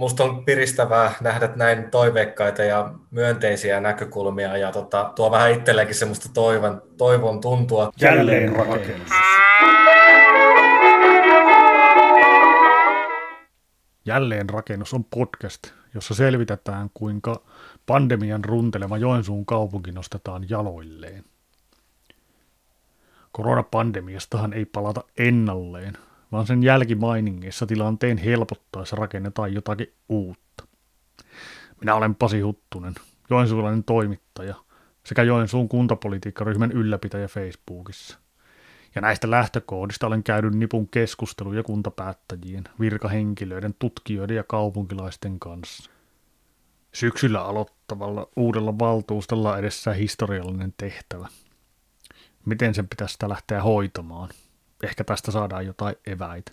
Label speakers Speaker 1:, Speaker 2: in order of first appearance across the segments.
Speaker 1: musta on piristävää nähdä näin toiveikkaita ja myönteisiä näkökulmia ja tota, tuo vähän itselleenkin semmoista toivon, toivon tuntua.
Speaker 2: Jälleen rakennus. Jälleen rakennus on podcast, jossa selvitetään, kuinka pandemian runtelema Joensuun kaupunki nostetaan jaloilleen. Koronapandemiastahan ei palata ennalleen, vaan sen jälkimainingeissa tilanteen helpottaessa rakennetaan jotakin uutta. Minä olen Pasi Huttunen, joensuulainen toimittaja sekä Joensuun kuntapolitiikkaryhmän ylläpitäjä Facebookissa. Ja näistä lähtökohdista olen käynyt nipun keskusteluja kuntapäättäjien, virkahenkilöiden, tutkijoiden ja kaupunkilaisten kanssa. Syksyllä aloittavalla uudella valtuustolla edessä historiallinen tehtävä. Miten sen pitäisi sitä lähteä hoitamaan? Ehkä tästä saadaan jotain eväitä.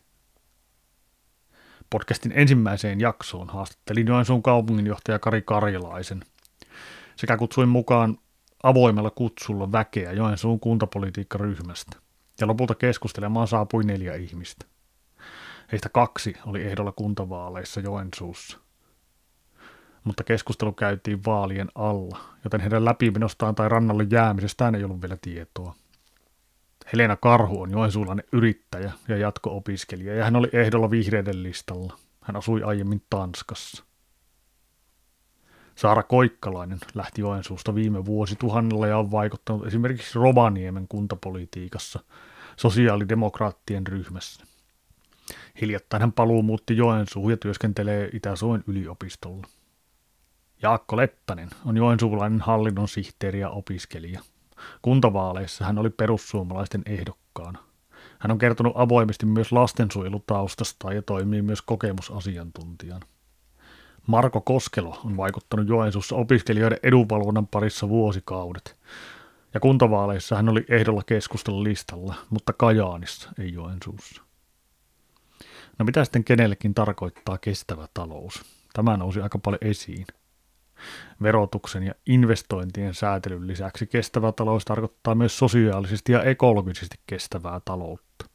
Speaker 2: Podcastin ensimmäiseen jaksoon haastattelin Joensuun kaupunginjohtaja Kari Karjalaisen sekä kutsuin mukaan avoimella kutsulla väkeä Joensuun kuntapolitiikkaryhmästä. Ja lopulta keskustelemaan saapui neljä ihmistä. Heistä kaksi oli ehdolla kuntavaaleissa Joensuussa. Mutta keskustelu käytiin vaalien alla, joten heidän läpimenostaan tai rannalle jäämisestään ei ollut vielä tietoa. Helena Karhu on joensuulainen yrittäjä ja jatko-opiskelija ja hän oli ehdolla vihreiden listalla. Hän asui aiemmin Tanskassa. Saara Koikkalainen lähti Joensuusta viime vuosituhannella ja on vaikuttanut esimerkiksi Rovaniemen kuntapolitiikassa sosiaalidemokraattien ryhmässä. Hiljattain hän paluu muutti Joensuuhun ja työskentelee Itä-Suomen yliopistolla. Jaakko Leppänen on joensuulainen hallinnon sihteeri ja opiskelija – Kuntavaaleissa hän oli perussuomalaisten ehdokkaana. Hän on kertonut avoimesti myös lastensuojelutaustasta ja toimii myös kokemusasiantuntijana. Marko Koskelo on vaikuttanut Joensuussa opiskelijoiden edunvalvonnan parissa vuosikaudet. Ja kuntavaaleissa hän oli ehdolla keskustella listalla, mutta Kajaanissa, ei Joensuussa. No mitä sitten kenellekin tarkoittaa kestävä talous? Tämä nousi aika paljon esiin. Verotuksen ja investointien säätelyn lisäksi kestävä talous tarkoittaa myös sosiaalisesti ja ekologisesti kestävää taloutta.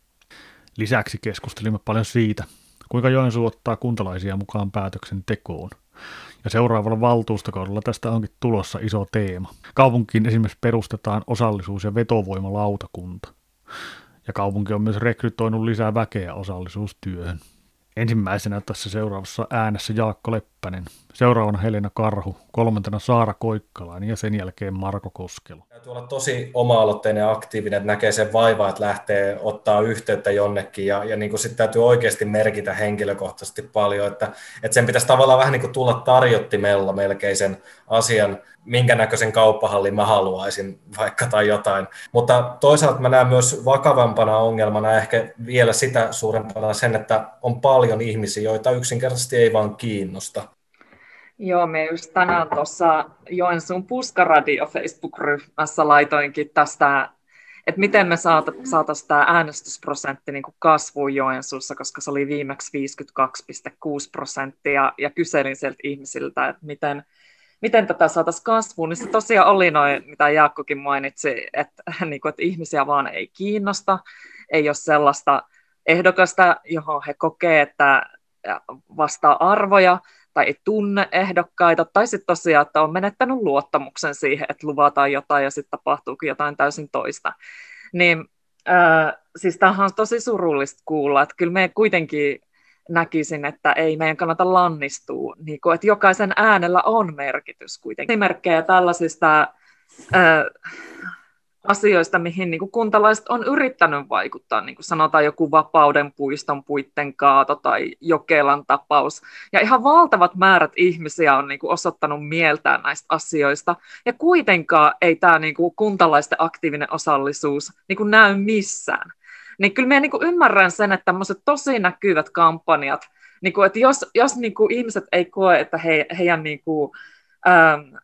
Speaker 2: Lisäksi keskustelimme paljon siitä, kuinka Joensuu ottaa kuntalaisia mukaan päätöksentekoon. Ja seuraavalla valtuustokaudella tästä onkin tulossa iso teema. Kaupunkiin esimerkiksi perustetaan osallisuus- ja vetovoimalautakunta. Ja kaupunki on myös rekrytoinut lisää väkeä osallisuustyöhön. Ensimmäisenä tässä seuraavassa äänessä Jaakko Leppänen, seuraavana Helena Karhu, kolmantena Saara Koikkalainen ja sen jälkeen Marko Koskelo.
Speaker 1: Täytyy olla tosi oma-aloitteinen ja aktiivinen, että näkee sen vaivaa, että lähtee ottaa yhteyttä jonnekin ja, ja niin kuin sit täytyy oikeasti merkitä henkilökohtaisesti paljon, että, että sen pitäisi tavallaan vähän niin kuin tulla tarjottimella melkein sen asian minkä näköisen kauppahallin mä haluaisin vaikka tai jotain. Mutta toisaalta mä näen myös vakavampana ongelmana ehkä vielä sitä suurempana sen, että on paljon ihmisiä, joita yksinkertaisesti ei vaan kiinnosta.
Speaker 3: Joo, me just tänään tuossa Joensuun Puskaradio Facebook-ryhmässä laitoinkin tästä, että miten me saataisiin tämä äänestysprosentti niin kasvuun Joensuussa, koska se oli viimeksi 52,6 prosenttia, ja kyselin sieltä ihmisiltä, että miten, miten tätä saataisiin kasvuun, niin se tosiaan oli noin, mitä Jaakkokin mainitsi, että, niin kuin, että ihmisiä vaan ei kiinnosta, ei ole sellaista ehdokasta, johon he kokee, että vastaa arvoja, tai ei tunne ehdokkaita, tai sitten tosiaan, että on menettänyt luottamuksen siihen, että luvataan jotain ja sitten tapahtuukin jotain täysin toista. Niin äh, siis tämähän on tosi surullista kuulla, että kyllä me kuitenkin näkisin, että ei meidän kannata lannistua, niin kuin, että jokaisen äänellä on merkitys kuitenkin. Esimerkkejä tällaisista ää, asioista, mihin niin kuin kuntalaiset on yrittänyt vaikuttaa, niin kuin sanotaan joku Vapauden puiston puitten kaato tai Jokelan tapaus. Ja ihan valtavat määrät ihmisiä on niin kuin osoittanut mieltään näistä asioista, ja kuitenkaan ei tämä niin kuin kuntalaisten aktiivinen osallisuus niin kuin näy missään. Niin kyllä minä niin ymmärrän sen, että tämmöiset tosi näkyvät kampanjat, niin kuin, että jos, jos niin kuin ihmiset ei koe, että he, heidän niin kuin, ähm,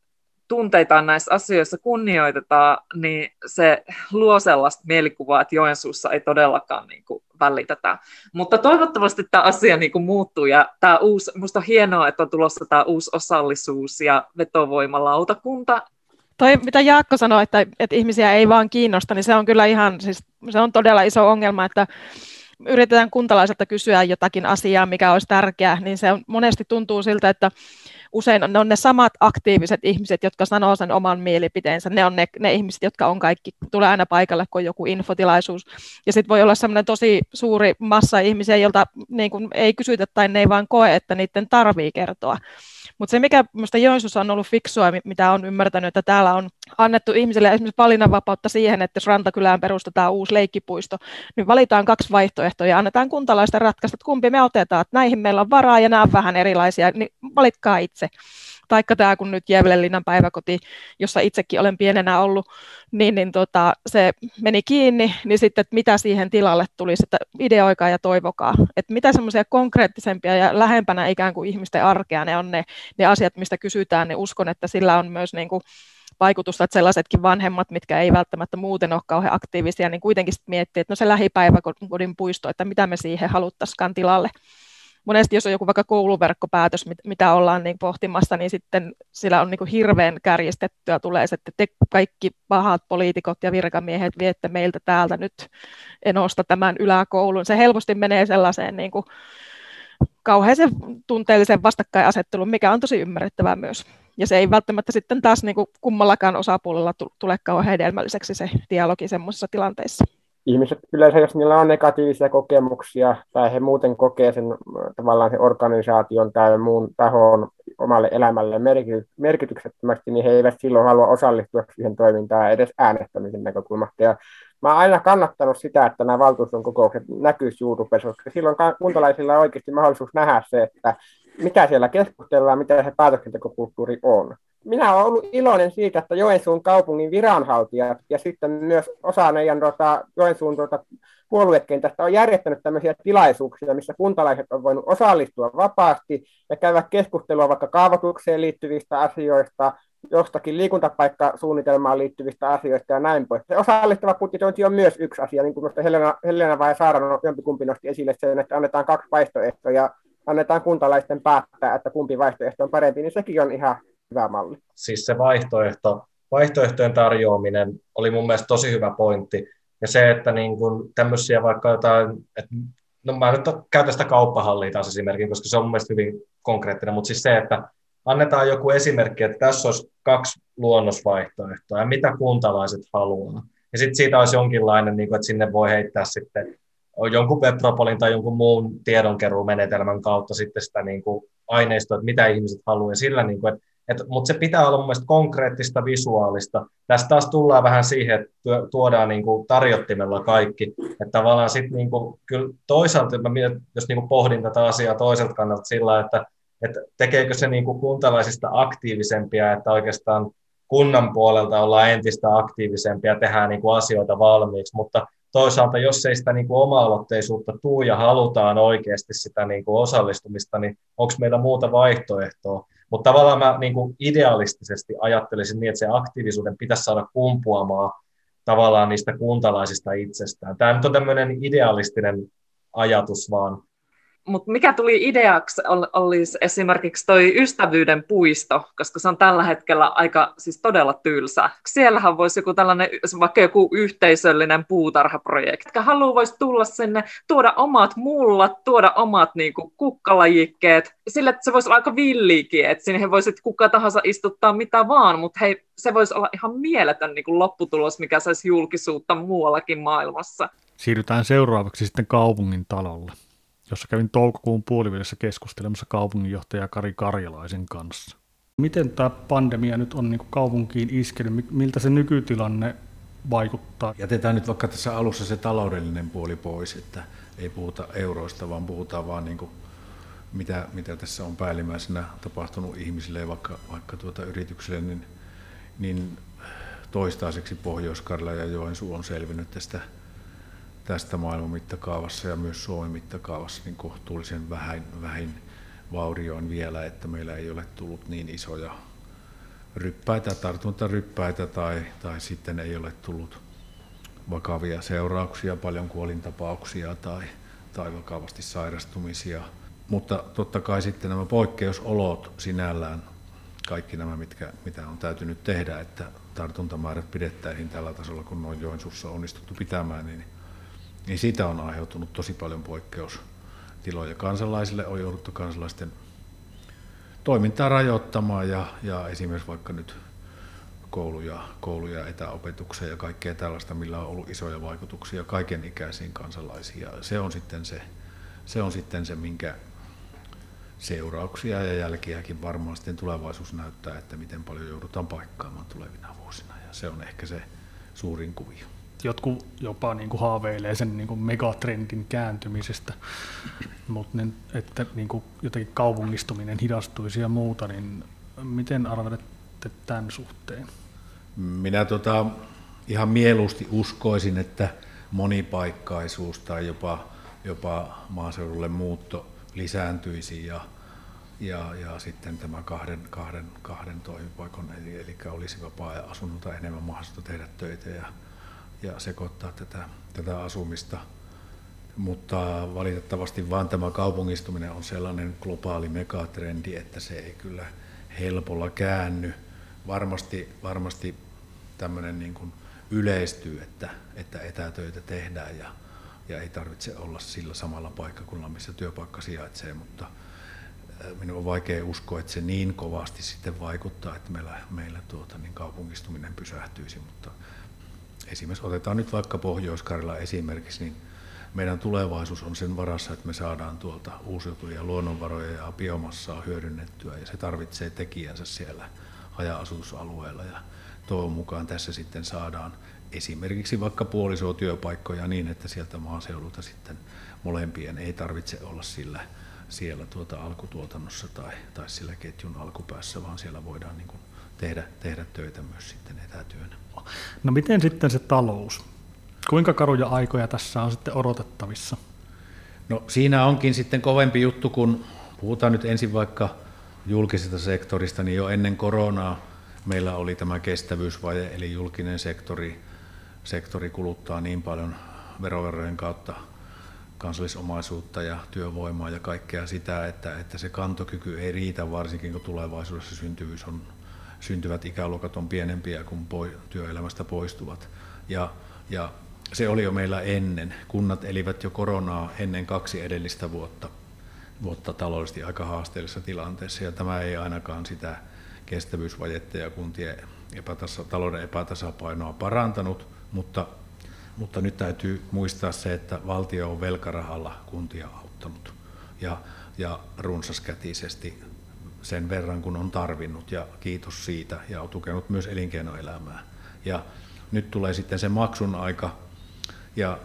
Speaker 3: tunteitaan näissä asioissa kunnioitetaan, niin se luo sellaista mielikuvaa, että Joensuussa ei todellakaan niin kuin, välitetä. Mutta toivottavasti tämä asia niin kuin, muuttuu ja tämä uusi, minusta on hienoa, että on tulossa tämä uusi osallisuus ja vetovoimalautakunta,
Speaker 4: toi, mitä Jaakko sanoi, että, että ihmisiä ei vaan kiinnosta, niin se on kyllä ihan, siis se on todella iso ongelma, että yritetään kuntalaiselta kysyä jotakin asiaa, mikä olisi tärkeää, niin se on, monesti tuntuu siltä, että usein ne on ne samat aktiiviset ihmiset, jotka sanoo sen oman mielipiteensä. Ne on ne, ne ihmiset, jotka on kaikki, tulee aina paikalle, kun on joku infotilaisuus. Ja sitten voi olla semmoinen tosi suuri massa ihmisiä, joilta niin ei kysytä tai ne ei vaan koe, että niiden tarvii kertoa. Mutta se, mikä minusta Joensuussa on ollut fiksua, mitä on ymmärtänyt, että täällä on annettu ihmisille esimerkiksi valinnanvapautta siihen, että jos Rantakylään perustetaan uusi leikkipuisto, niin valitaan kaksi vaihtoehtoa ja annetaan kuntalaisten ratkaista, että kumpi me otetaan, että näihin meillä on varaa ja nämä on vähän erilaisia, niin valitkaa itse. Taikka tämä, kun nyt Jevlelinnan päiväkoti, jossa itsekin olen pienenä ollut, niin, niin tota, se meni kiinni, niin sitten, että mitä siihen tilalle tulisi, että ideoikaa ja toivokaa. Että mitä semmoisia konkreettisempia ja lähempänä ikään kuin ihmisten arkea ne on ne, ne asiat, mistä kysytään, niin uskon, että sillä on myös niin kuin vaikutusta, että sellaisetkin vanhemmat, mitkä ei välttämättä muuten ole kauhean aktiivisia, niin kuitenkin miettii, että no se lähipäiväkodin puisto, että mitä me siihen haluttaisikaan tilalle monesti jos on joku vaikka kouluverkkopäätös, mitä ollaan niin pohtimassa, niin sitten sillä on niin kuin hirveän kärjistettyä tulee se, että te kaikki pahat poliitikot ja virkamiehet viette meiltä täältä nyt enosta tämän yläkoulun. Se helposti menee sellaiseen niin kuin kauheisen tunteellisen vastakkainasettelun, mikä on tosi ymmärrettävää myös. Ja se ei välttämättä sitten taas niin kuin kummallakaan osapuolella tule kauhean hedelmälliseksi se dialogi semmoisissa tilanteissa
Speaker 5: ihmiset yleensä, jos niillä on negatiivisia kokemuksia tai he muuten kokee sen tavallaan sen organisaation tai muun tahon omalle elämälle merkityksettömästi, niin he eivät silloin halua osallistua siihen toimintaan edes äänestämisen näkökulmasta. Ja mä oon aina kannattanut sitä, että nämä valtuuston kokoukset näkyisivät YouTubessa, koska silloin kuntalaisilla on oikeasti mahdollisuus nähdä se, että mitä siellä keskustellaan, mitä se päätöksentekokulttuuri on minä olen ollut iloinen siitä, että Joensuun kaupungin viranhaltijat ja sitten myös osa meidän tota, Joensuun tota, puoluekentästä on järjestänyt tämmöisiä tilaisuuksia, missä kuntalaiset on voinut osallistua vapaasti ja käydä keskustelua vaikka kaavoitukseen liittyvistä asioista, jostakin liikuntapaikkasuunnitelmaan liittyvistä asioista ja näin pois. Se osallistava budjetointi on myös yksi asia, niin kuin Helena, Helena vai Saara jompikumpi nosti esille sen, että annetaan kaksi vaihtoehtoa ja annetaan kuntalaisten päättää, että kumpi vaihtoehto on parempi, niin sekin on ihan hyvä malli.
Speaker 1: Siis se vaihtoehto, vaihtoehtojen tarjoaminen oli mun mielestä tosi hyvä pointti. Ja se, että niin kun tämmöisiä vaikka jotain, että no mä nyt käytän sitä kauppahallia taas esimerkin, koska se on mun mielestä hyvin konkreettinen, mutta siis se, että annetaan joku esimerkki, että tässä olisi kaksi luonnosvaihtoehtoa ja mitä kuntalaiset haluaa. Ja sitten siitä olisi jonkinlainen, niin kuin, että sinne voi heittää sitten jonkun webpropolin tai jonkun muun tiedonkeruumenetelmän kautta sitten sitä niin kuin aineistoa, että mitä ihmiset haluaa. Ja sillä, niin kuin, että mutta se pitää olla mun mielestä konkreettista, visuaalista. Tästä taas tullaan vähän siihen, että tuodaan niin kuin tarjottimella kaikki. Että tavallaan sitten niin kuin, kyllä toisaalta, mä mietin, jos niin kuin pohdin tätä asiaa toiselta kannalta sillä, että, että tekeekö se niin kuin kuntalaisista aktiivisempia, että oikeastaan kunnan puolelta ollaan entistä aktiivisempia, tehdään niin kuin asioita valmiiksi, mutta toisaalta jos ei sitä niin kuin oma-aloitteisuutta tuu ja halutaan oikeasti sitä niin kuin osallistumista, niin onko meillä muuta vaihtoehtoa? Mutta tavallaan mä niin kuin idealistisesti ajattelisin niin, että se aktiivisuuden pitäisi saada kumpuamaan tavallaan niistä kuntalaisista itsestään. Tämä nyt on tämmöinen idealistinen ajatus vaan,
Speaker 3: mutta mikä tuli ideaksi olisi esimerkiksi toi ystävyyden puisto, koska se on tällä hetkellä aika siis todella tylsä. Siellähän voisi joku tällainen, vaikka joku yhteisöllinen puutarhaprojekti. Haluaa voisi tulla sinne, tuoda omat mullat, tuoda omat niin kuin, kukkalajikkeet, sillä että se voisi olla aika villiikin, että sinne voisi kuka tahansa istuttaa mitä vaan, mutta hei, se voisi olla ihan mieletön niin kuin lopputulos, mikä saisi julkisuutta muuallakin maailmassa.
Speaker 2: Siirrytään seuraavaksi sitten kaupungin talolle jossa kävin toukokuun puolivälissä keskustelemassa kaupunginjohtaja Kari Karjalaisen kanssa. Miten tämä pandemia nyt on niin kaupunkiin iskenyt? Miltä se nykytilanne vaikuttaa?
Speaker 6: Jätetään nyt vaikka tässä alussa se taloudellinen puoli pois, että ei puhuta euroista, vaan puhutaan vaan niin kuin mitä, mitä tässä on päällimmäisenä tapahtunut ihmisille ja vaikka, vaikka tuota yrityksille, niin, niin toistaiseksi pohjois ja Joensuu on selvinnyt tästä tästä maailman mittakaavassa ja myös Suomen mittakaavassa niin kohtuullisen vähin, vähin vaurioin vielä, että meillä ei ole tullut niin isoja ryppäitä, tartuntaryppäitä tai, tai sitten ei ole tullut vakavia seurauksia, paljon kuolintapauksia tai, tai vakavasti sairastumisia. Mutta totta kai sitten nämä poikkeusolot sinällään, kaikki nämä, mitkä, mitä on täytynyt tehdä, että tartuntamäärät pidettäisiin tällä tasolla, kun noin Joensuussa on onnistuttu pitämään, niin niin siitä on aiheutunut tosi paljon poikkeustiloja. Kansalaisille on jouduttu kansalaisten toimintaa rajoittamaan ja, ja esimerkiksi vaikka nyt kouluja, kouluja etäopetukseen ja kaikkea tällaista, millä on ollut isoja vaikutuksia kaiken ikäisiin kansalaisiin. Ja se on sitten se, se, on sitten se minkä seurauksia ja jälkiäkin varmaan sitten tulevaisuus näyttää, että miten paljon joudutaan paikkaamaan tulevina vuosina. Ja se on ehkä se suurin kuvio.
Speaker 2: Jotkut jopa niin kuin haaveilee sen niin kuin megatrendin kääntymisestä, mutta ne, että niin kuin jotenkin kaupungistuminen hidastuisi ja muuta, niin miten arvelette tämän suhteen?
Speaker 6: Minä tota, ihan mieluusti uskoisin, että monipaikkaisuus tai jopa, jopa maaseudulle muutto lisääntyisi ja, ja, ja sitten tämä kahden, kahden, kahden toimipaikan, eli, eli olisi vapaa-asunnolta enemmän mahdollista tehdä töitä ja, ja sekoittaa tätä, tätä asumista. Mutta valitettavasti vain tämä kaupungistuminen on sellainen globaali megatrendi, että se ei kyllä helpolla käänny. Varmasti, varmasti tämmöinen niin kuin yleistyy, että, että etätöitä tehdään ja, ja ei tarvitse olla sillä samalla paikkakunnalla, missä työpaikka sijaitsee, mutta minun on vaikea uskoa, että se niin kovasti sitten vaikuttaa, että meillä, meillä tuota, niin kaupungistuminen pysähtyisi, mutta esimerkiksi otetaan nyt vaikka pohjois esimerkiksi, niin meidän tulevaisuus on sen varassa, että me saadaan tuolta uusiutuvia luonnonvaroja ja biomassaa hyödynnettyä ja se tarvitsee tekijänsä siellä haja-asutusalueella ja toivon mukaan tässä sitten saadaan esimerkiksi vaikka puolisotyöpaikkoja niin, että sieltä maaseudulta sitten molempien ei tarvitse olla sillä, siellä tuota alkutuotannossa tai, tai sillä ketjun alkupäässä, vaan siellä voidaan niin kuin tehdä, tehdä töitä myös sitten etätyönä.
Speaker 2: No miten sitten se talous? Kuinka karuja aikoja tässä on sitten odotettavissa?
Speaker 6: No siinä onkin sitten kovempi juttu, kun puhutaan nyt ensin vaikka julkisesta sektorista, niin jo ennen koronaa meillä oli tämä kestävyysvaje, eli julkinen sektori, sektori kuluttaa niin paljon veroverojen kautta kansallisomaisuutta ja työvoimaa ja kaikkea sitä, että, että se kantokyky ei riitä, varsinkin kun tulevaisuudessa syntyvyys on, syntyvät ikäluokat on pienempiä, poi, työelämästä poistuvat. Ja, ja se oli jo meillä ennen. Kunnat elivät jo koronaa ennen kaksi edellistä vuotta, vuotta taloudellisesti aika haasteellisessa tilanteessa, ja tämä ei ainakaan sitä kestävyysvajetta ja kuntien epätasa, talouden epätasapainoa parantanut, mutta, mutta nyt täytyy muistaa se, että valtio on velkarahalla kuntia auttanut ja, ja runsaskätisesti sen verran, kun on tarvinnut, ja kiitos siitä, ja on tukenut myös elinkeinoelämää. Ja nyt tulee sitten se maksun aika, ja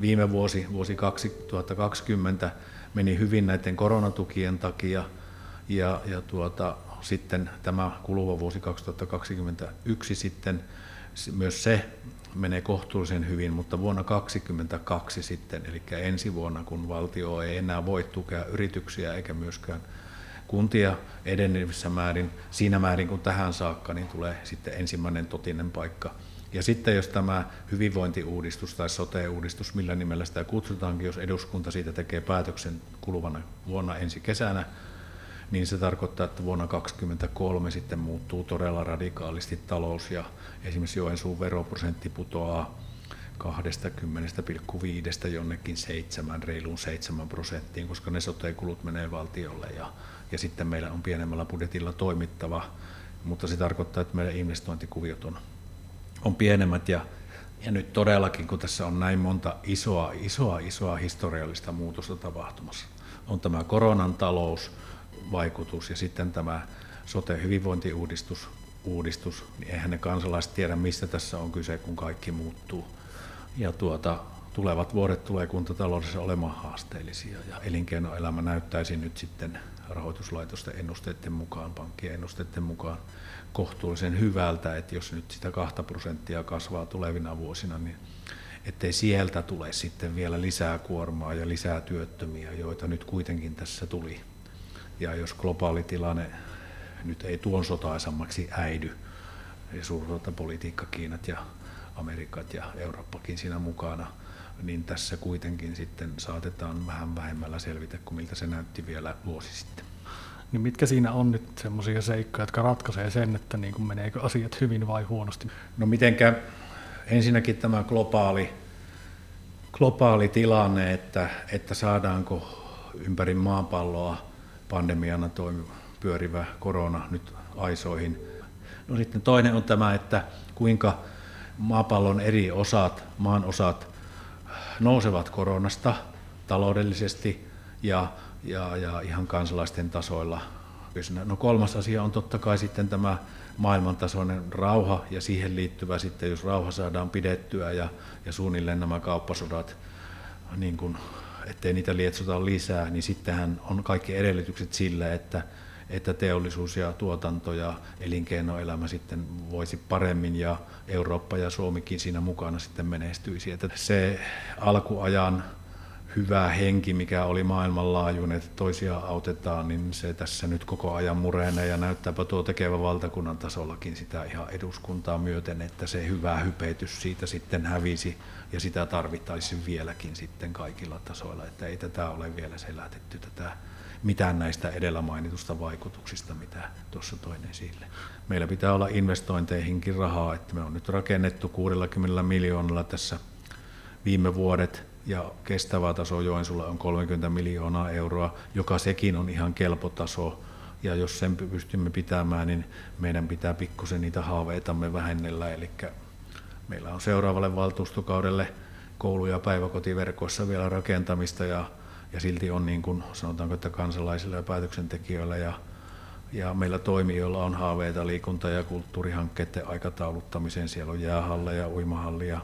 Speaker 6: viime vuosi, vuosi 2020, meni hyvin näiden koronatukien takia, ja, ja tuota, sitten tämä kuluva vuosi 2021 sitten myös se menee kohtuullisen hyvin, mutta vuonna 2022 sitten, eli ensi vuonna, kun valtio ei enää voi tukea yrityksiä eikä myöskään kuntia edenevissä määrin, siinä määrin kuin tähän saakka, niin tulee sitten ensimmäinen totinen paikka. Ja sitten jos tämä hyvinvointiuudistus tai sote-uudistus, millä nimellä sitä kutsutaankin, jos eduskunta siitä tekee päätöksen kuluvana vuonna ensi kesänä, niin se tarkoittaa, että vuonna 2023 sitten muuttuu todella radikaalisti talous ja esimerkiksi Joensuun veroprosentti putoaa 20,5 jonnekin 7, reiluun 7 prosenttiin, koska ne sote-kulut menee valtiolle ja, ja sitten meillä on pienemmällä budjetilla toimittava, mutta se tarkoittaa, että meidän investointikuviot on, on pienemmät ja, ja nyt todellakin, kun tässä on näin monta isoa, isoa, isoa historiallista muutosta tapahtumassa, on tämä koronan talous, vaikutus ja sitten tämä sote-hyvinvointiuudistus, uudistus, niin eihän ne kansalaiset tiedä, mistä tässä on kyse, kun kaikki muuttuu. Ja tuota, tulevat vuodet tulee kuntataloudessa olemaan haasteellisia ja elinkeinoelämä näyttäisi nyt sitten rahoituslaitosten ennusteiden mukaan, pankkien ennusteiden mukaan kohtuullisen hyvältä, että jos nyt sitä kahta prosenttia kasvaa tulevina vuosina, niin ettei sieltä tule sitten vielä lisää kuormaa ja lisää työttömiä, joita nyt kuitenkin tässä tuli. Ja jos globaali tilanne nyt ei tuon sotaisammaksi äidy, ja suurvaltapolitiikka, Kiinat ja Amerikat ja Eurooppakin siinä mukana, niin tässä kuitenkin sitten saatetaan vähän vähemmällä selvitä kuin miltä se näytti vielä vuosi sitten.
Speaker 2: Niin mitkä siinä on nyt semmoisia seikkoja, jotka ratkaisee sen, että niin kuin meneekö asiat hyvin vai huonosti?
Speaker 6: No mitenkä ensinnäkin tämä globaali globaali tilanne, että, että saadaanko ympäri maapalloa pandemiana toimi, pyörivä korona nyt aisoihin. No sitten toinen on tämä, että kuinka maapallon eri osat, maan osat nousevat koronasta taloudellisesti ja, ja, ja ihan kansalaisten tasoilla. No kolmas asia on totta kai sitten tämä maailmantasoinen rauha ja siihen liittyvä sitten, jos rauha saadaan pidettyä ja, ja suunnilleen nämä kauppasodat, niin kuin, ettei niitä lietsota lisää, niin sittenhän on kaikki edellytykset sille, että, että teollisuus ja tuotanto ja elinkeinoelämä sitten voisi paremmin ja Eurooppa ja Suomikin siinä mukana sitten menestyisi. Että se alkuajan hyvä henki, mikä oli maailmanlaajuinen, että toisia autetaan, niin se tässä nyt koko ajan murenee ja näyttääpä tuo tekevä valtakunnan tasollakin sitä ihan eduskuntaa myöten, että se hyvä hypetys siitä sitten hävisi ja sitä tarvittaisiin vieläkin sitten kaikilla tasoilla, että ei tätä ole vielä selätetty tätä mitään näistä edellä mainitusta vaikutuksista, mitä tuossa toin esille. Meillä pitää olla investointeihinkin rahaa, että me on nyt rakennettu 60 miljoonalla tässä viime vuodet ja kestävä taso Joensuulla on 30 miljoonaa euroa, joka sekin on ihan kelpo taso. Ja jos sen pystymme pitämään, niin meidän pitää pikkusen niitä haaveitamme vähennellä. Eli meillä on seuraavalle valtuustokaudelle koulu- ja päiväkotiverkoissa vielä rakentamista ja, ja silti on niin kuin sanotaanko, että kansalaisilla ja päätöksentekijöillä ja, ja meillä toimijoilla on haaveita liikunta- ja kulttuurihankkeiden aikatauluttamiseen. Siellä on jäähalle ja uimahalli ja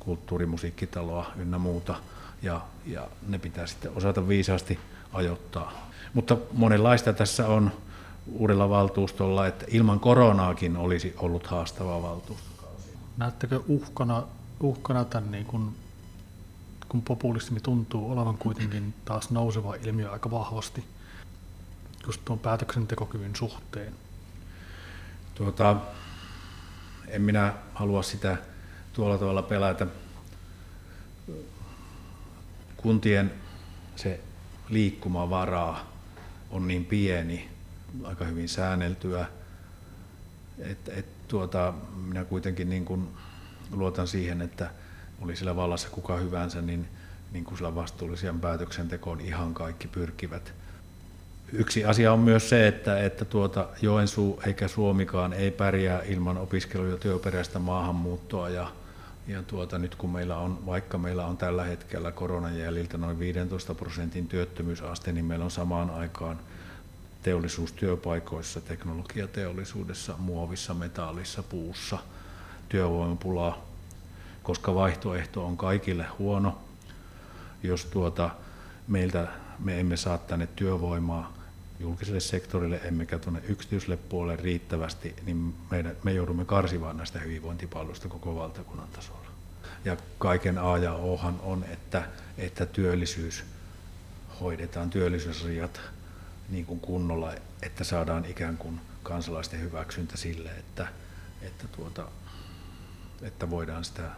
Speaker 6: kulttuurimusiikkitaloa ynnä muuta, ja, ja ne pitää sitten osata viisaasti ajoittaa. Mutta monenlaista tässä on uudella valtuustolla, että ilman koronaakin olisi ollut haastava valtuustokausi.
Speaker 2: Näettekö uhkana, uhkana tämän, niin kun, kun populismi tuntuu olevan kuitenkin taas nouseva ilmiö aika vahvasti, just tuon päätöksentekokyvyn suhteen?
Speaker 6: Tuota, en minä halua sitä tuolla tavalla pelätä. Kuntien se liikkumavaraa on niin pieni, aika hyvin säänneltyä, että et tuota, minä kuitenkin niin kuin luotan siihen, että oli sillä vallassa kuka hyvänsä, niin, niin kuin sillä vastuullisen päätöksentekoon ihan kaikki pyrkivät. Yksi asia on myös se, että, että tuota Joensuu eikä Suomikaan ei pärjää ilman opiskelu- ja työperäistä maahanmuuttoa ja ja tuota, nyt kun meillä on, vaikka meillä on tällä hetkellä koronan jäljiltä noin 15 prosentin työttömyysaste, niin meillä on samaan aikaan teollisuustyöpaikoissa, teknologiateollisuudessa, muovissa, metallissa, puussa työvoimapulaa, koska vaihtoehto on kaikille huono. Jos tuota, meiltä me emme saa tänne työvoimaa julkiselle sektorille emmekä tuonne yksityiselle puolelle riittävästi, niin meidän, me joudumme karsimaan näistä hyvinvointipalveluista koko valtakunnan tasolla. Ja kaiken A ja Ohan on, että, että työllisyys hoidetaan, työllisyysriat niin kuin kunnolla, että saadaan ikään kuin kansalaisten hyväksyntä sille, että, että, tuota, että voidaan sitä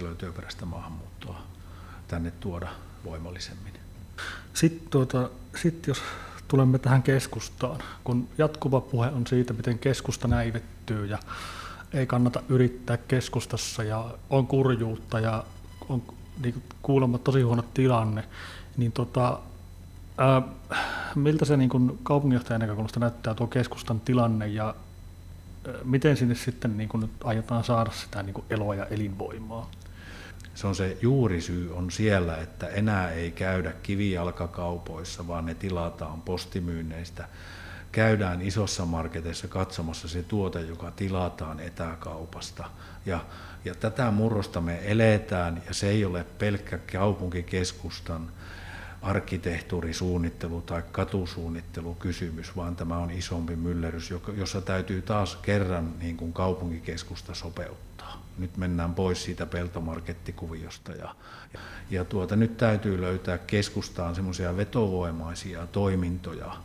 Speaker 6: ja työperäistä maahanmuuttoa tänne tuoda voimallisemmin.
Speaker 2: Sitten, tuota, sitten jos tulemme tähän keskustaan, kun jatkuva puhe on siitä, miten keskusta näivettyy ja ei kannata yrittää keskustassa ja on kurjuutta ja on niin kuulemma tosi huono tilanne, niin tota, ää, miltä se niin kaupunginjohtajan näkökulmasta näyttää tuo keskustan tilanne ja miten sinne sitten niin kuin nyt aiotaan saada sitä niin kuin eloa ja elinvoimaa?
Speaker 6: se on se juurisyy on siellä, että enää ei käydä kivijalkakaupoissa, vaan ne tilataan postimyynneistä. Käydään isossa marketeissa katsomassa se tuote, joka tilataan etäkaupasta. Ja, ja tätä murrosta me eletään, ja se ei ole pelkkä kaupunkikeskustan arkkitehtuurisuunnittelu tai katusuunnittelu kysymys, vaan tämä on isompi myllerys, jossa täytyy taas kerran niin kuin kaupunkikeskusta sopeuttaa nyt mennään pois siitä peltomarkettikuviosta ja, ja, tuota, nyt täytyy löytää keskustaan semmoisia vetovoimaisia toimintoja,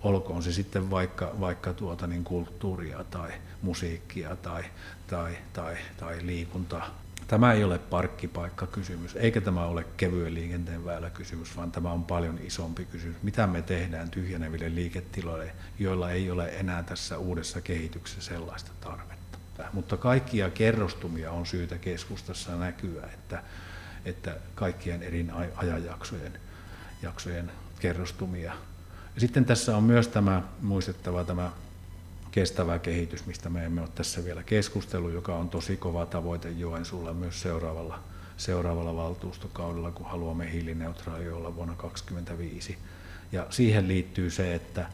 Speaker 6: olkoon se sitten vaikka, vaikka tuota niin kulttuuria tai musiikkia tai, tai, tai, tai liikuntaa. Tämä ei ole parkkipaikkakysymys, eikä tämä ole kevyen liikenteen kysymys, vaan tämä on paljon isompi kysymys. Mitä me tehdään tyhjeneville liiketiloille, joilla ei ole enää tässä uudessa kehityksessä sellaista tarvetta? mutta kaikkia kerrostumia on syytä keskustassa näkyä, että, että kaikkien eri ajanjaksojen jaksojen kerrostumia. Ja sitten tässä on myös tämä muistettava tämä kestävä kehitys, mistä me emme ole tässä vielä keskustellut, joka on tosi kova tavoite Joensuulla myös seuraavalla, seuraavalla valtuustokaudella, kun haluamme hiilineutraali olla vuonna 2025. Ja siihen liittyy se, että,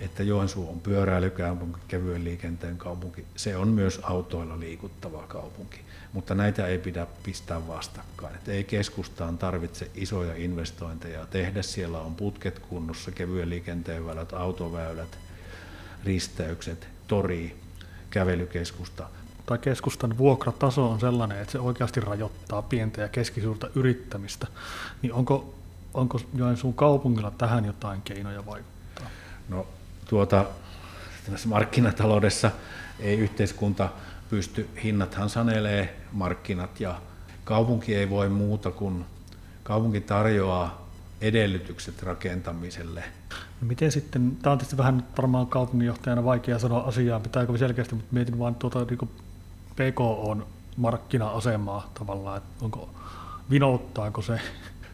Speaker 6: että Joensuu on pyöräilykaupunki, kevyen liikenteen kaupunki. Se on myös autoilla liikuttava kaupunki, mutta näitä ei pidä pistää vastakkain. Että ei keskustaan tarvitse isoja investointeja tehdä. Siellä on putket kunnossa, kevyen liikenteen väylät, autoväylät, risteykset, tori, kävelykeskusta.
Speaker 2: Tai keskustan vuokrataso on sellainen, että se oikeasti rajoittaa pientä ja keskisuurta yrittämistä. Niin onko, onko Joensuun kaupungilla tähän jotain keinoja vaikuttaa?
Speaker 6: No tuota, tässä markkinataloudessa ei yhteiskunta pysty, hinnathan sanelee markkinat ja kaupunki ei voi muuta kuin kaupunki tarjoaa edellytykset rakentamiselle.
Speaker 2: No miten sitten, tämä on tietysti vähän varmaan kaupunginjohtajana vaikea sanoa asiaa, pitääkö selkeästi, mutta mietin vaan tuota niin PKOn markkina-asemaa tavallaan, että onko, vinouttaako se?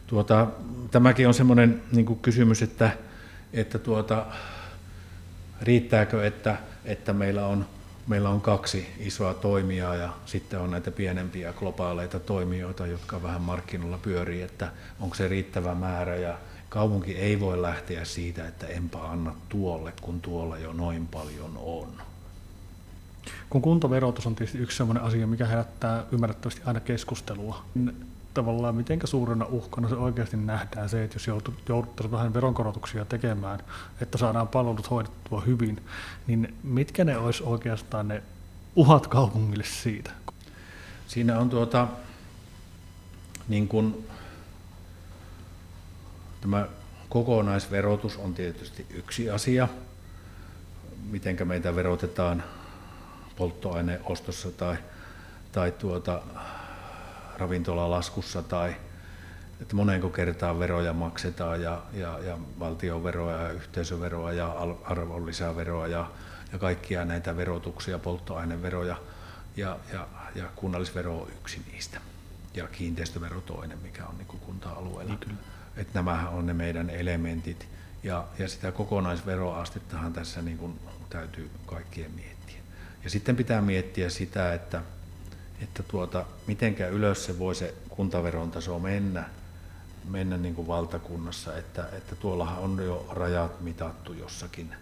Speaker 6: Tuota, tämäkin on semmoinen niin kysymys, että, että tuota, riittääkö, että, että meillä on meillä on kaksi isoa toimijaa ja sitten on näitä pienempiä globaaleita toimijoita, jotka vähän markkinoilla pyörii, että onko se riittävä määrä ja kaupunki ei voi lähteä siitä, että enpä anna tuolle, kun tuolla jo noin paljon on.
Speaker 2: Kun kuntaverotus on tietysti yksi sellainen asia, mikä herättää ymmärrettävästi aina keskustelua, niin tavallaan miten suurena uhkana se oikeasti nähdään se, että jos jouduttaisiin vähän veronkorotuksia tekemään, että saadaan palvelut hoidettua hyvin, niin mitkä ne olisi oikeastaan ne uhat kaupungille siitä?
Speaker 6: Siinä on tuota, niin kuin, tämä kokonaisverotus on tietysti yksi asia, miten meitä verotetaan polttoaineostossa tai, tai tuota, ravintolalaskussa tai että monenko kertaa veroja maksetaan ja, ja, ja valtionveroa ja yhteisöveroa ja arvonlisäveroa ja, ja kaikkia näitä verotuksia, polttoaineveroja ja, ja, ja kunnallisvero on yksi niistä ja kiinteistövero toinen, mikä on niin kunta-alueella. Niin että nämä on ne meidän elementit ja, ja sitä kokonaisveroastettahan tässä niin kuin täytyy kaikkien miettiä. Ja sitten pitää miettiä sitä, että että tuota, mitenkä ylös se voi se kuntaveron taso mennä, mennä niin kuin valtakunnassa, että, että tuollahan on jo rajat mitattu jossakin,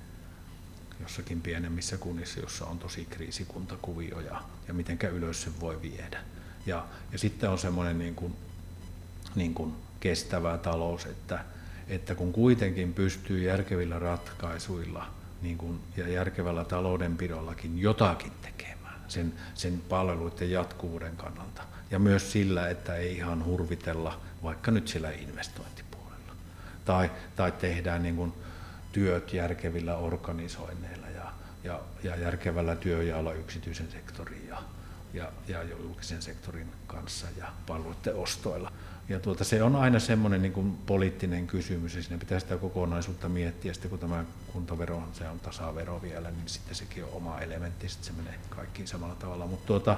Speaker 6: jossakin pienemmissä kunnissa, jossa on tosi kriisikuntakuvio ja, ja mitenkä ylös se voi viedä. Ja, ja sitten on semmoinen niin kuin, niin kuin kestävä talous, että, että kun kuitenkin pystyy järkevillä ratkaisuilla niin kuin, ja järkevällä taloudenpidollakin jotakin tekemään, sen, sen palveluiden jatkuvuuden kannalta. Ja myös sillä, että ei ihan hurvitella vaikka nyt sillä investointipuolella. Tai, tai tehdään niin kuin työt järkevillä organisoinneilla ja, ja, ja järkevällä työjaolla yksityisen sektorin ja, ja, ja julkisen sektorin kanssa ja palveluiden ostoilla. Ja tuota, se on aina semmoinen niin kuin poliittinen kysymys, ja siinä pitää sitä kokonaisuutta miettiä. Sitten kun tämä kuntavero se on tasavero vielä, niin sitten sekin on oma elementti, sitten se menee kaikkiin samalla tavalla. Mutta tuota,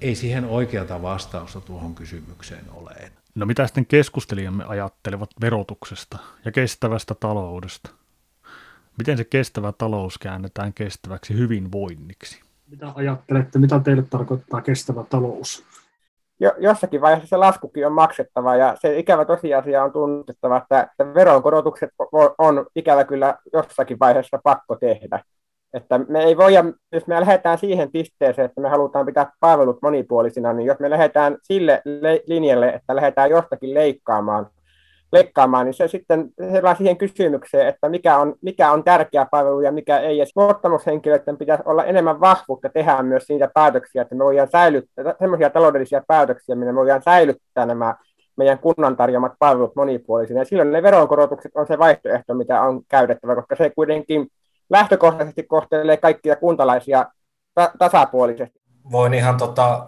Speaker 6: ei siihen oikeata vastausta tuohon kysymykseen ole.
Speaker 2: No mitä sitten keskustelijamme ajattelevat verotuksesta ja kestävästä taloudesta? Miten se kestävä talous käännetään kestäväksi hyvinvoinniksi?
Speaker 7: Mitä ajattelette, mitä teille tarkoittaa kestävä talous?
Speaker 5: Jo, jossakin vaiheessa se laskukin on maksettava ja se ikävä tosiasia on tunnustettava, että, että veronkorotukset on ikävä kyllä jossakin vaiheessa pakko tehdä. Että me ei voida, jos me lähdetään siihen pisteeseen, että me halutaan pitää palvelut monipuolisina, niin jos me lähdetään sille linjalle, että lähdetään jostakin leikkaamaan, leikkaamaan, niin se sitten herää siihen kysymykseen, että mikä on, mikä on tärkeä palvelu ja mikä ei. Ja luottamushenkilöiden pitäisi olla enemmän vahvuutta tehdä myös niitä päätöksiä, että me voidaan säilyttää semmoisia taloudellisia päätöksiä, millä me voidaan säilyttää nämä meidän kunnan tarjoamat palvelut monipuolisina. Ja silloin ne veronkorotukset on se vaihtoehto, mitä on käytettävä, koska se kuitenkin lähtökohtaisesti kohtelee kaikkia kuntalaisia ta- tasapuolisesti.
Speaker 1: Voin ihan tota,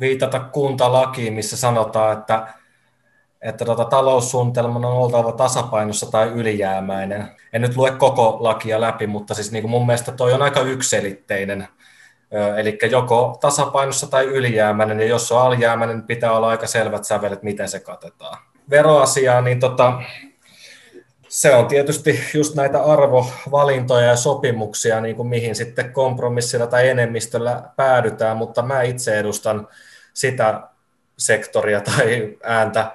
Speaker 1: viitata kuntalakiin, missä sanotaan, että että tota, taloussuunnitelman on oltava tasapainossa tai ylijäämäinen. En nyt lue koko lakia läpi, mutta siis niin kuin mun mielestä toi on aika ykselitteinen Eli joko tasapainossa tai ylijäämäinen, ja jos on alijäämäinen, niin pitää olla aika selvät sävelet, miten se katetaan. Veroasiaa, niin tota, se on tietysti just näitä arvovalintoja ja sopimuksia, niin kuin mihin sitten kompromissilla tai enemmistöllä päädytään, mutta mä itse edustan sitä sektoria tai ääntä,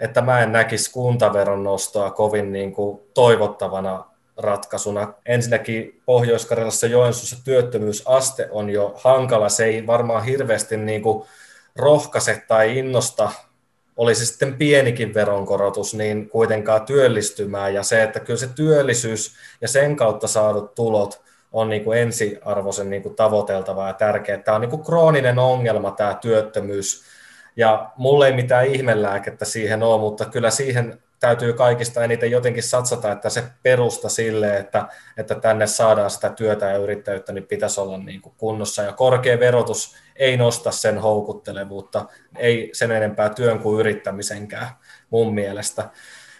Speaker 1: että mä en näkisi kuntaveron nostoa kovin niin kuin toivottavana ratkaisuna. Ensinnäkin Pohjois-Karjalassa Joensuussa työttömyysaste on jo hankala. Se ei varmaan hirveästi niin kuin rohkaise tai innosta, olisi sitten pienikin veronkorotus, niin kuitenkaan työllistymään. Ja se, että kyllä se työllisyys ja sen kautta saadut tulot on niin kuin ensiarvoisen niin kuin tavoiteltava ja tärkeä. Tämä on niin kuin krooninen ongelma, tämä työttömyys. Ja mulle ei mitään ihmelääkettä siihen ole, mutta kyllä siihen täytyy kaikista eniten jotenkin satsata, että se perusta sille, että, että tänne saadaan sitä työtä ja yrittäjyyttä, niin pitäisi olla niin kuin kunnossa. Ja korkea verotus ei nosta sen houkuttelevuutta, ei sen enempää työn kuin yrittämisenkään mun mielestä.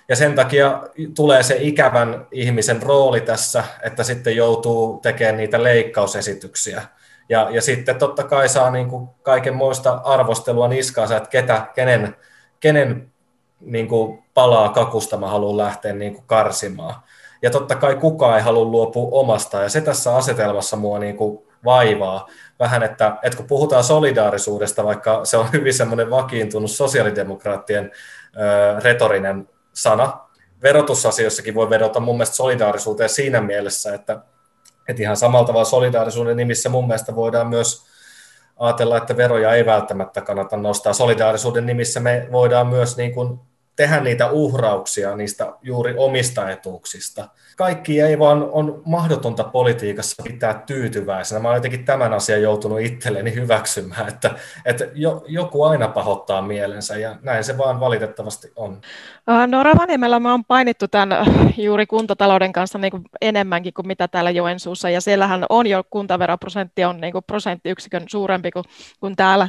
Speaker 1: Ja sen takia tulee se ikävän ihmisen rooli tässä, että sitten joutuu tekemään niitä leikkausesityksiä. Ja, ja sitten totta kai saa niin kuin kaikenmoista arvostelua niskaansa, että ketä, kenen, kenen niin kuin palaa kakusta mä haluan lähteä niin kuin karsimaan. Ja totta kai kukaan ei halua luopua omasta, ja se tässä asetelmassa mua niin kuin vaivaa vähän, että, että kun puhutaan solidaarisuudesta, vaikka se on hyvin semmoinen vakiintunut sosiaalidemokraattien ö, retorinen sana, verotusasioissakin voi vedota mun mielestä solidaarisuuteen siinä mielessä, että, että ihan samalla tavalla solidaarisuuden nimissä mun mielestä voidaan myös ajatella, että veroja ei välttämättä kannata nostaa. Solidaarisuuden nimissä me voidaan myös niin kuin tehdä niitä uhrauksia niistä juuri omista etuuksista. Kaikki ei vaan on mahdotonta politiikassa pitää tyytyväisenä. Mä olen jotenkin tämän asian joutunut itselleni hyväksymään, että, että jo, joku aina pahoittaa mielensä ja näin se vaan valitettavasti on.
Speaker 4: No Ravaniemellä me on painittu tämän juuri kuntatalouden kanssa niin kuin enemmänkin kuin mitä täällä Joensuussa ja siellähän on jo kuntaveroprosentti on niin kuin prosenttiyksikön suurempi kuin, kuin täällä.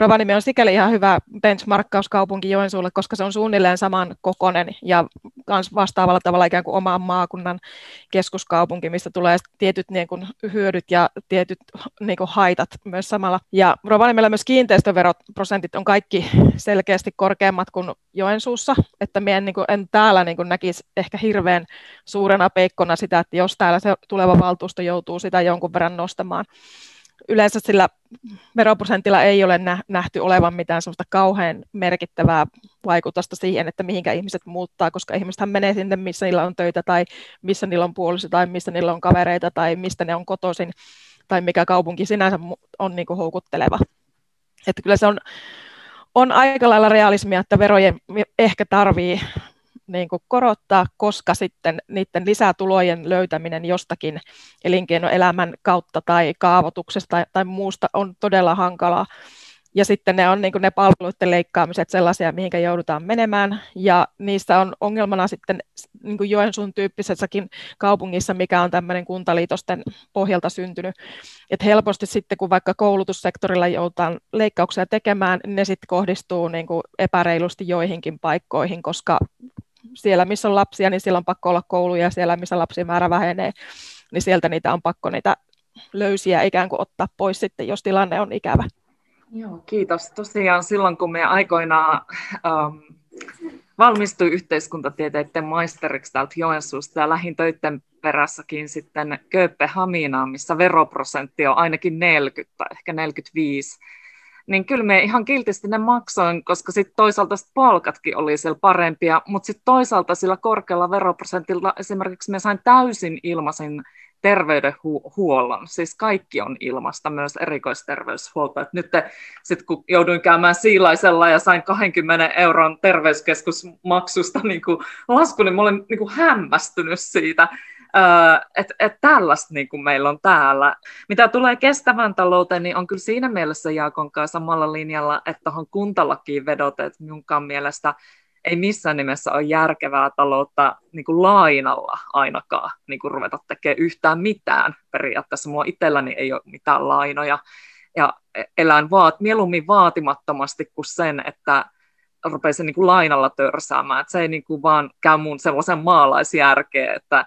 Speaker 4: Rovaniemi on sikäli ihan hyvä benchmarkkauskaupunki Joensuulle, koska se on suunnilleen saman kokonen ja myös vastaavalla tavalla ikään kuin omaan maakunnan keskuskaupunki, mistä tulee tietyt niin kuin, hyödyt ja tietyt niin kuin, haitat myös samalla. Ja Rovaniemellä myös kiinteistöveroprosentit on kaikki selkeästi korkeammat kuin Joensuussa, että en, niin kuin, en täällä niin kuin, näkisi ehkä hirveän suurena peikkona sitä, että jos täällä se tuleva valtuusto joutuu sitä jonkun verran nostamaan yleensä sillä veroprosentilla ei ole nähty olevan mitään sellaista kauhean merkittävää vaikutusta siihen, että mihinkä ihmiset muuttaa, koska ihmiset menee sinne, missä niillä on töitä tai missä niillä on puoliso tai missä niillä on kavereita tai mistä ne on kotoisin tai mikä kaupunki sinänsä on niin kuin houkutteleva. Että kyllä se on, on aika lailla realismia, että verojen ehkä tarvii niin kuin korottaa, koska sitten niiden lisätulojen löytäminen jostakin elinkeinoelämän kautta tai kaavoituksesta tai, tai muusta on todella hankalaa. Ja sitten ne on niin ne palveluiden leikkaamiset sellaisia, mihinkä joudutaan menemään. Ja niissä on ongelmana sitten niin kuin Joensuun tyyppisessäkin kaupungissa, mikä on tämmöinen kuntaliitosten pohjalta syntynyt. Että helposti sitten, kun vaikka koulutussektorilla joudutaan leikkauksia tekemään, ne sitten kohdistuu niin kuin epäreilusti joihinkin paikkoihin, koska siellä, missä on lapsia, niin siellä on pakko olla kouluja, ja siellä, missä lapsien määrä vähenee, niin sieltä niitä on pakko niitä löysiä ikään kuin ottaa pois sitten, jos tilanne on ikävä.
Speaker 3: Joo, kiitos. Tosiaan silloin, kun me aikoinaan ähm, valmistui yhteiskuntatieteiden maisteriksi täältä Joensuusta ja lähin töiden perässäkin sitten Kööpenhaminaan, missä veroprosentti on ainakin 40 tai ehkä 45, niin kyllä me ihan kiltisti ne maksoin, koska sitten toisaalta sit palkatkin oli siellä parempia, mutta sitten toisaalta sillä korkealla veroprosentilla esimerkiksi me sain täysin ilmaisen terveydenhuollon, siis kaikki on ilmasta, myös erikoisterveyshuolto. Et nyt sit kun jouduin käymään siilaisella ja sain 20 euron terveyskeskusmaksusta niin lasku, niin mä olen niin hämmästynyt siitä, että et tällaista niin kuin meillä on täällä. Mitä tulee kestävän talouteen, niin on kyllä siinä mielessä Jaakon kanssa samalla linjalla, että tuohon kuntalakiin vedoten, että minunkaan mielestä ei missään nimessä ole järkevää taloutta niin kuin lainalla ainakaan niin kuin ruveta tekemään yhtään mitään. Periaatteessa minua itselläni ei ole mitään lainoja ja elän vaat, mieluummin vaatimattomasti kuin sen, että rupeisin niin kuin lainalla törsäämään. Että se ei niin kuin vaan käy mun sellaisen maalaisjärkeen, että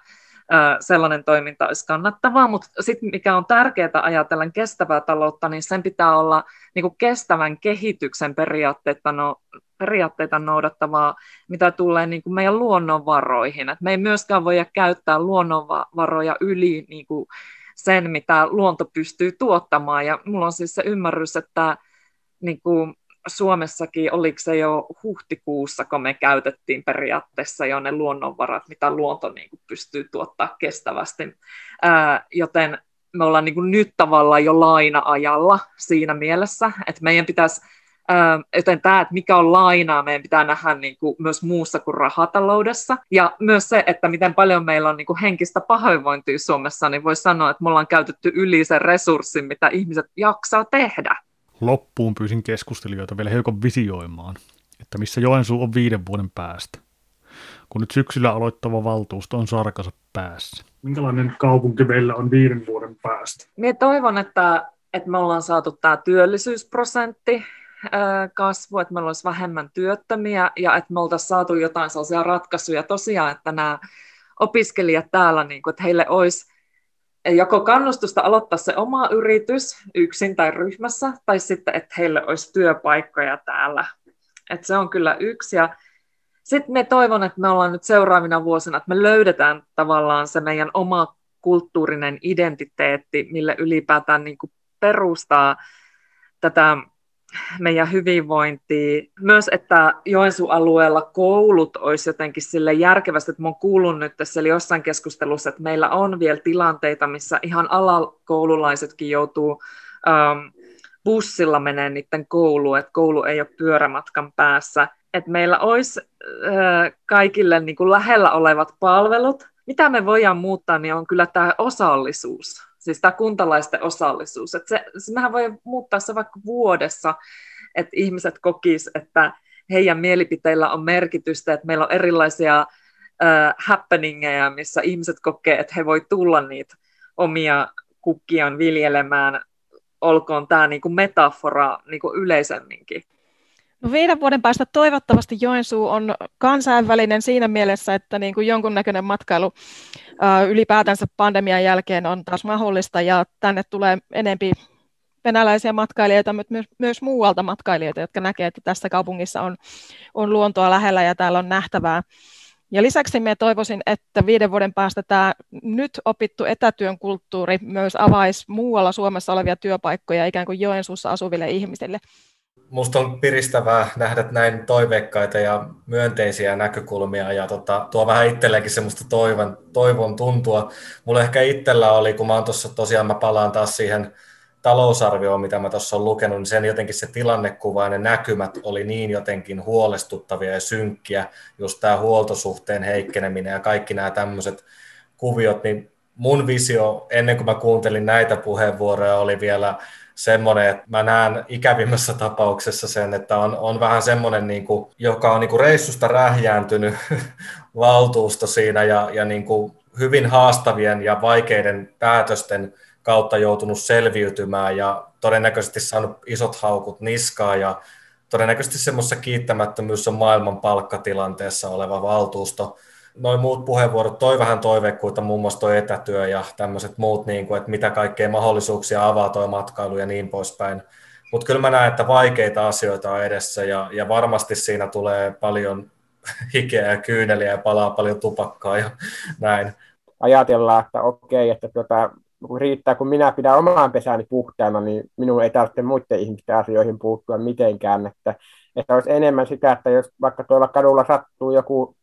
Speaker 3: sellainen toiminta olisi kannattavaa, mutta sitten mikä on tärkeää ajatella kestävää taloutta, niin sen pitää olla niin kuin kestävän kehityksen periaatteita, no, periaatteita noudattavaa, mitä tulee niin kuin meidän luonnonvaroihin. Et me ei myöskään voida käyttää luonnonvaroja yli niin kuin sen, mitä luonto pystyy tuottamaan. Ja mulla on siis se ymmärrys, että niin kuin Suomessakin, oliko se jo huhtikuussa, kun me käytettiin periaatteessa jo ne luonnonvarat, mitä luonto niin kuin pystyy tuottaa kestävästi. Ää, joten me ollaan niin kuin nyt tavallaan jo laina-ajalla siinä mielessä, että meidän pitäisi joten tämä, että mikä on lainaa, meidän pitää nähdä niin kuin myös muussa kuin rahataloudessa. Ja myös se, että miten paljon meillä on niin kuin henkistä pahoinvointia Suomessa, niin voisi sanoa, että me ollaan käytetty yli sen resurssin, mitä ihmiset jaksaa tehdä
Speaker 2: loppuun pyysin keskustelijoita vielä hiukan visioimaan, että missä Joensuu on viiden vuoden päästä, kun nyt syksyllä aloittava valtuusto on sarkansa päässä.
Speaker 7: Minkälainen kaupunki meillä on viiden vuoden päästä?
Speaker 3: Minä toivon, että, että me ollaan saatu tämä työllisyysprosentti kasvu, että meillä olisi vähemmän työttömiä ja että me oltaisiin saatu jotain sellaisia ratkaisuja tosiaan, että nämä opiskelijat täällä, niin kuin, että heille olisi joko kannustusta aloittaa se oma yritys yksin tai ryhmässä, tai sitten, että heille olisi työpaikkoja täällä. Et se on kyllä yksi. Ja sitten me toivon, että me ollaan nyt seuraavina vuosina, että me löydetään tavallaan se meidän oma kulttuurinen identiteetti, mille ylipäätään niin kuin perustaa tätä meidän hyvinvointia. Myös, että Joensuun alueella koulut olisi jotenkin sille järkevästi, että mä oon kuullut nyt tässä eli jossain keskustelussa, että meillä on vielä tilanteita, missä ihan alakoululaisetkin joutuu ähm, bussilla menee niiden kouluun, että koulu ei ole pyörämatkan päässä. Että meillä olisi äh, kaikille niin kuin lähellä olevat palvelut. Mitä me voidaan muuttaa, niin on kyllä tämä osallisuus siis tämä kuntalaisten osallisuus. Että se, se, mehän voi muuttaa se vaikka vuodessa, että ihmiset kokis, että heidän mielipiteillä on merkitystä, että meillä on erilaisia äh, happeningeja, missä ihmiset kokee, että he voi tulla niitä omia kukkiaan viljelemään, olkoon tämä niinku metafora niinku yleisemminkin.
Speaker 4: No viiden vuoden päästä toivottavasti Joensuu on kansainvälinen siinä mielessä, että niin kuin jonkunnäköinen matkailu ää, ylipäätänsä pandemian jälkeen on taas mahdollista ja tänne tulee enempi venäläisiä matkailijoita, mutta myös, myös muualta matkailijoita, jotka näkevät, että tässä kaupungissa on, on luontoa lähellä ja täällä on nähtävää. Ja lisäksi me toivoisin, että viiden vuoden päästä tämä nyt opittu etätyön kulttuuri myös avaisi muualla Suomessa olevia työpaikkoja ikään kuin Joensuussa asuville ihmisille
Speaker 1: musta on piristävää nähdä näin toiveikkaita ja myönteisiä näkökulmia ja tota, tuo vähän itselläkin semmoista toivon, toivon tuntua. Mulla ehkä itsellä oli, kun mä oon tuossa tosiaan, mä palaan taas siihen talousarvioon, mitä mä tuossa olen lukenut, niin sen jotenkin se tilannekuva ja ne näkymät oli niin jotenkin huolestuttavia ja synkkiä, just tämä huoltosuhteen heikkeneminen ja kaikki nämä tämmöiset kuviot, niin mun visio ennen kuin mä kuuntelin näitä puheenvuoroja oli vielä semmoinen, että mä näen ikävimmässä tapauksessa sen, että on, on vähän semmoinen, niin kuin, joka on niin kuin reissusta rähjääntynyt valtuusto siinä ja, ja niin kuin hyvin haastavien ja vaikeiden päätösten kautta joutunut selviytymään ja todennäköisesti saanut isot haukut niskaa ja todennäköisesti semmoisessa kiittämättömyys on maailman palkkatilanteessa oleva valtuusto – noin muut puheenvuorot toi vähän toiveikkuutta, muun muassa toi etätyö ja tämmöiset muut, niin kuin, että mitä kaikkea mahdollisuuksia avaa toi matkailu ja niin poispäin. Mutta kyllä mä näen, että vaikeita asioita on edessä ja, ja varmasti siinä tulee paljon hikeä ja kyyneliä ja palaa paljon tupakkaa ja näin.
Speaker 5: Ajatellaan, että okei, että tuota, kun riittää, kun minä pidän omaan pesäni puhtaana, niin minun ei tarvitse muiden ihmisten asioihin puuttua mitenkään. Että, että olisi enemmän sitä, että jos vaikka tuolla kadulla sattuu joku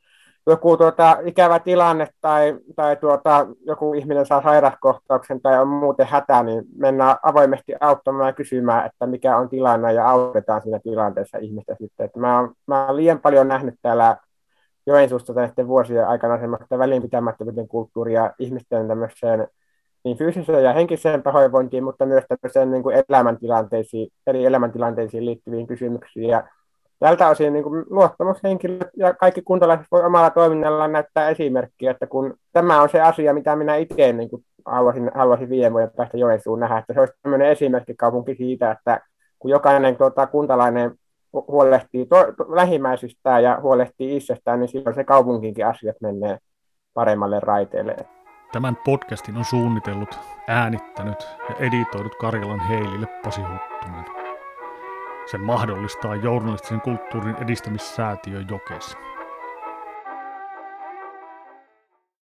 Speaker 5: joku tuota, ikävä tilanne tai, tai tuota, joku ihminen saa sairaskohtauksen tai on muuten hätä, niin mennään avoimesti auttamaan ja kysymään, että mikä on tilanne ja autetaan siinä tilanteessa ihmistä sitten. Että mä, mä oon liian paljon nähnyt täällä Joensuusta näiden vuosien aikana semmoista välinpitämättömyyden kulttuuria ihmisten tämmöiseen niin fyysiseen ja henkiseen pahoinvointiin, mutta myös tämmöiseen niin kuin elämäntilanteisiin, eri elämäntilanteisiin liittyviin kysymyksiin. Ja tältä osin niin kuin luottamushenkilöt ja kaikki kuntalaiset voi omalla toiminnallaan näyttää esimerkkiä, että kun tämä on se asia, mitä minä itse niin kuin haluaisin, haluaisin viime vuoden päästä Joensuun nähdä, että se olisi tämmöinen esimerkkikaupunki siitä, että kun jokainen tuota, kuntalainen huolehtii to, to, lähimmäisistään ja huolehtii itsestään, niin silloin se kaupunkinkin asiat menee paremmalle raiteelle.
Speaker 2: Tämän podcastin on suunnitellut, äänittänyt ja editoidut Karjalan Heilille Pasi Huttunen. Sen mahdollistaa journalistisen kulttuurin edistämissäätiö Jokes.